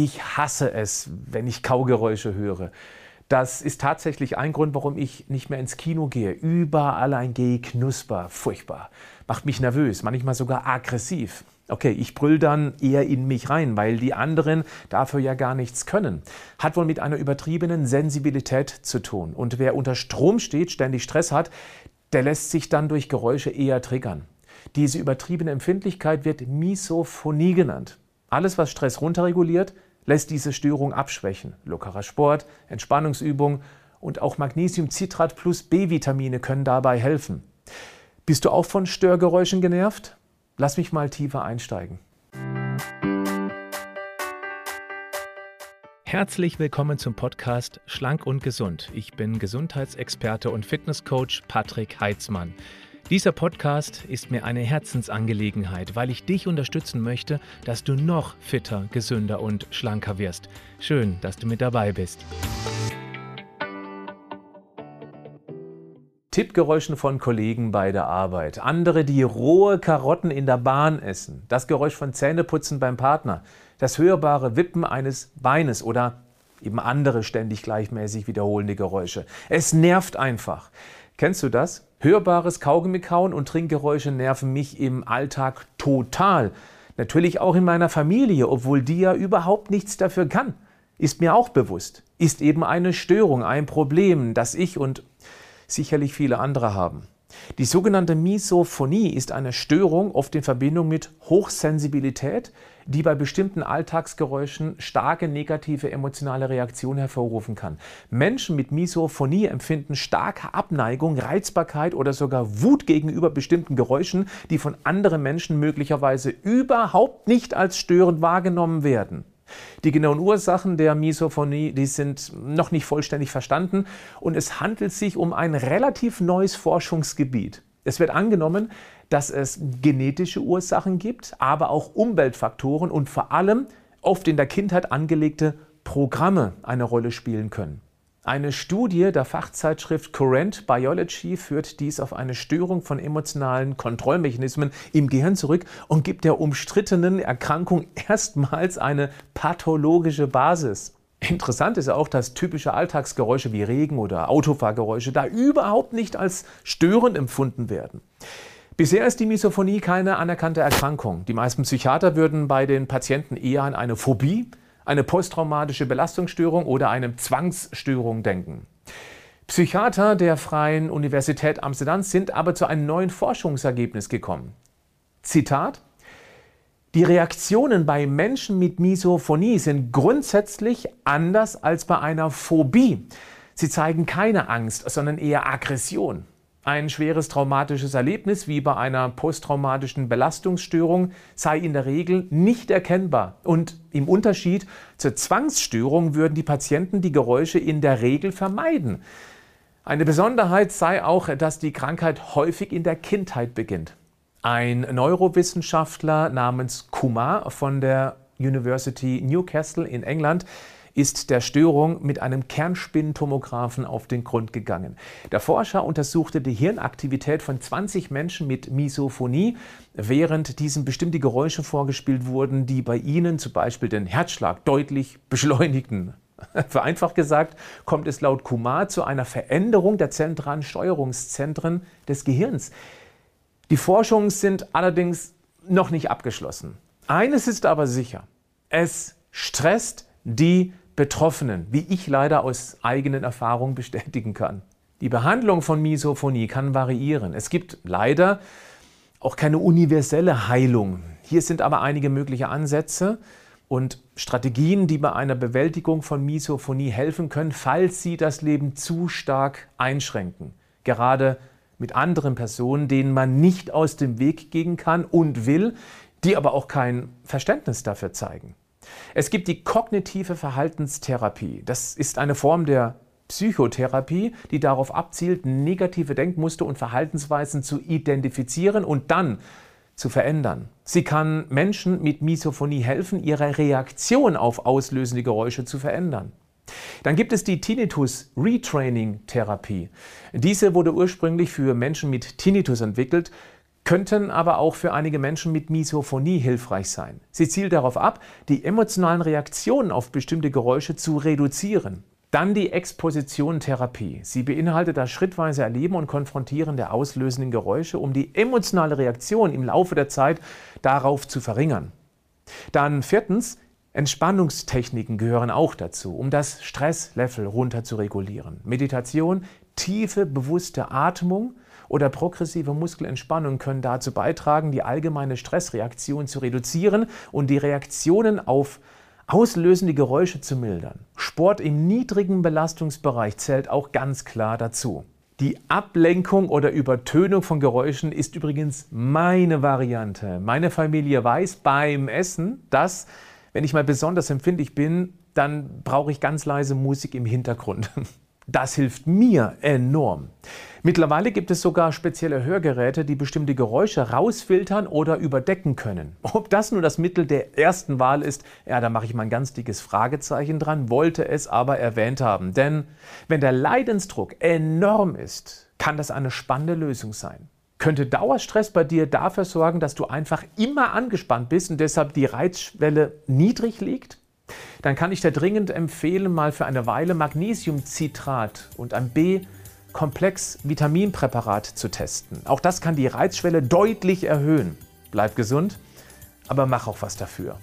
Ich hasse es, wenn ich Kaugeräusche höre. Das ist tatsächlich ein Grund, warum ich nicht mehr ins Kino gehe. Überall ein Geknusper. Furchtbar. Macht mich nervös, manchmal sogar aggressiv. Okay, ich brüll dann eher in mich rein, weil die anderen dafür ja gar nichts können. Hat wohl mit einer übertriebenen Sensibilität zu tun. Und wer unter Strom steht, ständig Stress hat, der lässt sich dann durch Geräusche eher triggern. Diese übertriebene Empfindlichkeit wird Misophonie genannt. Alles, was Stress runterreguliert, lässt diese Störung abschwächen. Lockerer Sport, Entspannungsübung und auch Magnesiumcitrat plus B-Vitamine können dabei helfen. Bist du auch von Störgeräuschen genervt? Lass mich mal tiefer einsteigen. Herzlich willkommen zum Podcast Schlank und Gesund. Ich bin Gesundheitsexperte und Fitnesscoach Patrick Heitzmann. Dieser Podcast ist mir eine Herzensangelegenheit, weil ich dich unterstützen möchte, dass du noch fitter, gesünder und schlanker wirst. Schön, dass du mit dabei bist. Tippgeräuschen von Kollegen bei der Arbeit. Andere, die rohe Karotten in der Bahn essen. Das Geräusch von Zähneputzen beim Partner. Das hörbare Wippen eines Beines oder eben andere ständig gleichmäßig wiederholende Geräusche. Es nervt einfach. Kennst du das? Hörbares Kaugummi kauen und Trinkgeräusche nerven mich im Alltag total. Natürlich auch in meiner Familie, obwohl die ja überhaupt nichts dafür kann. Ist mir auch bewusst. Ist eben eine Störung, ein Problem, das ich und sicherlich viele andere haben. Die sogenannte Misophonie ist eine Störung, oft in Verbindung mit Hochsensibilität, die bei bestimmten Alltagsgeräuschen starke negative emotionale Reaktionen hervorrufen kann. Menschen mit Misophonie empfinden starke Abneigung, Reizbarkeit oder sogar Wut gegenüber bestimmten Geräuschen, die von anderen Menschen möglicherweise überhaupt nicht als störend wahrgenommen werden. Die genauen Ursachen der Misophonie, die sind noch nicht vollständig verstanden und es handelt sich um ein relativ neues Forschungsgebiet. Es wird angenommen, dass es genetische Ursachen gibt, aber auch Umweltfaktoren und vor allem oft in der Kindheit angelegte Programme eine Rolle spielen können. Eine Studie der Fachzeitschrift Current Biology führt dies auf eine Störung von emotionalen Kontrollmechanismen im Gehirn zurück und gibt der umstrittenen Erkrankung erstmals eine pathologische Basis. Interessant ist auch, dass typische Alltagsgeräusche wie Regen oder Autofahrgeräusche da überhaupt nicht als störend empfunden werden. Bisher ist die Misophonie keine anerkannte Erkrankung. Die meisten Psychiater würden bei den Patienten eher an eine Phobie, eine posttraumatische Belastungsstörung oder eine Zwangsstörung denken. Psychiater der Freien Universität Amsterdam sind aber zu einem neuen Forschungsergebnis gekommen. Zitat die Reaktionen bei Menschen mit Misophonie sind grundsätzlich anders als bei einer Phobie. Sie zeigen keine Angst, sondern eher Aggression. Ein schweres traumatisches Erlebnis wie bei einer posttraumatischen Belastungsstörung sei in der Regel nicht erkennbar und im Unterschied zur Zwangsstörung würden die Patienten die Geräusche in der Regel vermeiden. Eine Besonderheit sei auch, dass die Krankheit häufig in der Kindheit beginnt. Ein Neurowissenschaftler namens Kumar von der University Newcastle in England ist der Störung mit einem Kernspintomographen auf den Grund gegangen. Der Forscher untersuchte die Hirnaktivität von 20 Menschen mit Misophonie, während diesen bestimmte Geräusche vorgespielt wurden, die bei ihnen zum Beispiel den Herzschlag deutlich beschleunigten. Vereinfacht gesagt kommt es laut Kumar zu einer Veränderung der zentralen Steuerungszentren des Gehirns. Die Forschungen sind allerdings noch nicht abgeschlossen. Eines ist aber sicher, es stresst die Betroffenen, wie ich leider aus eigenen Erfahrungen bestätigen kann. Die Behandlung von Misophonie kann variieren. Es gibt leider auch keine universelle Heilung. Hier sind aber einige mögliche Ansätze und Strategien, die bei einer Bewältigung von Misophonie helfen können, falls sie das Leben zu stark einschränken. Gerade mit anderen Personen, denen man nicht aus dem Weg gehen kann und will, die aber auch kein Verständnis dafür zeigen. Es gibt die kognitive Verhaltenstherapie. Das ist eine Form der Psychotherapie, die darauf abzielt, negative Denkmuster und Verhaltensweisen zu identifizieren und dann zu verändern. Sie kann Menschen mit Misophonie helfen, ihre Reaktion auf auslösende Geräusche zu verändern. Dann gibt es die Tinnitus Retraining Therapie. Diese wurde ursprünglich für Menschen mit Tinnitus entwickelt, könnten aber auch für einige Menschen mit Misophonie hilfreich sein. Sie zielt darauf ab, die emotionalen Reaktionen auf bestimmte Geräusche zu reduzieren. Dann die Exposition-Therapie. Sie beinhaltet das schrittweise Erleben und Konfrontieren der auslösenden Geräusche, um die emotionale Reaktion im Laufe der Zeit darauf zu verringern. Dann viertens, Entspannungstechniken gehören auch dazu, um das Stresslevel runter zu regulieren. Meditation, tiefe, bewusste Atmung oder progressive Muskelentspannung können dazu beitragen, die allgemeine Stressreaktion zu reduzieren und die Reaktionen auf auslösende Geräusche zu mildern. Sport im niedrigen Belastungsbereich zählt auch ganz klar dazu. Die Ablenkung oder Übertönung von Geräuschen ist übrigens meine Variante. Meine Familie weiß beim Essen, dass, wenn ich mal besonders empfindlich bin, dann brauche ich ganz leise Musik im Hintergrund. Das hilft mir enorm. Mittlerweile gibt es sogar spezielle Hörgeräte, die bestimmte Geräusche rausfiltern oder überdecken können. Ob das nur das Mittel der ersten Wahl ist, ja, da mache ich mal ein ganz dickes Fragezeichen dran, wollte es aber erwähnt haben. Denn wenn der Leidensdruck enorm ist, kann das eine spannende Lösung sein. Könnte Dauerstress bei dir dafür sorgen, dass du einfach immer angespannt bist und deshalb die Reizschwelle niedrig liegt? Dann kann ich dir dringend empfehlen, mal für eine Weile Magnesiumcitrat und ein B-Komplex-Vitaminpräparat zu testen. Auch das kann die Reizschwelle deutlich erhöhen. Bleib gesund, aber mach auch was dafür.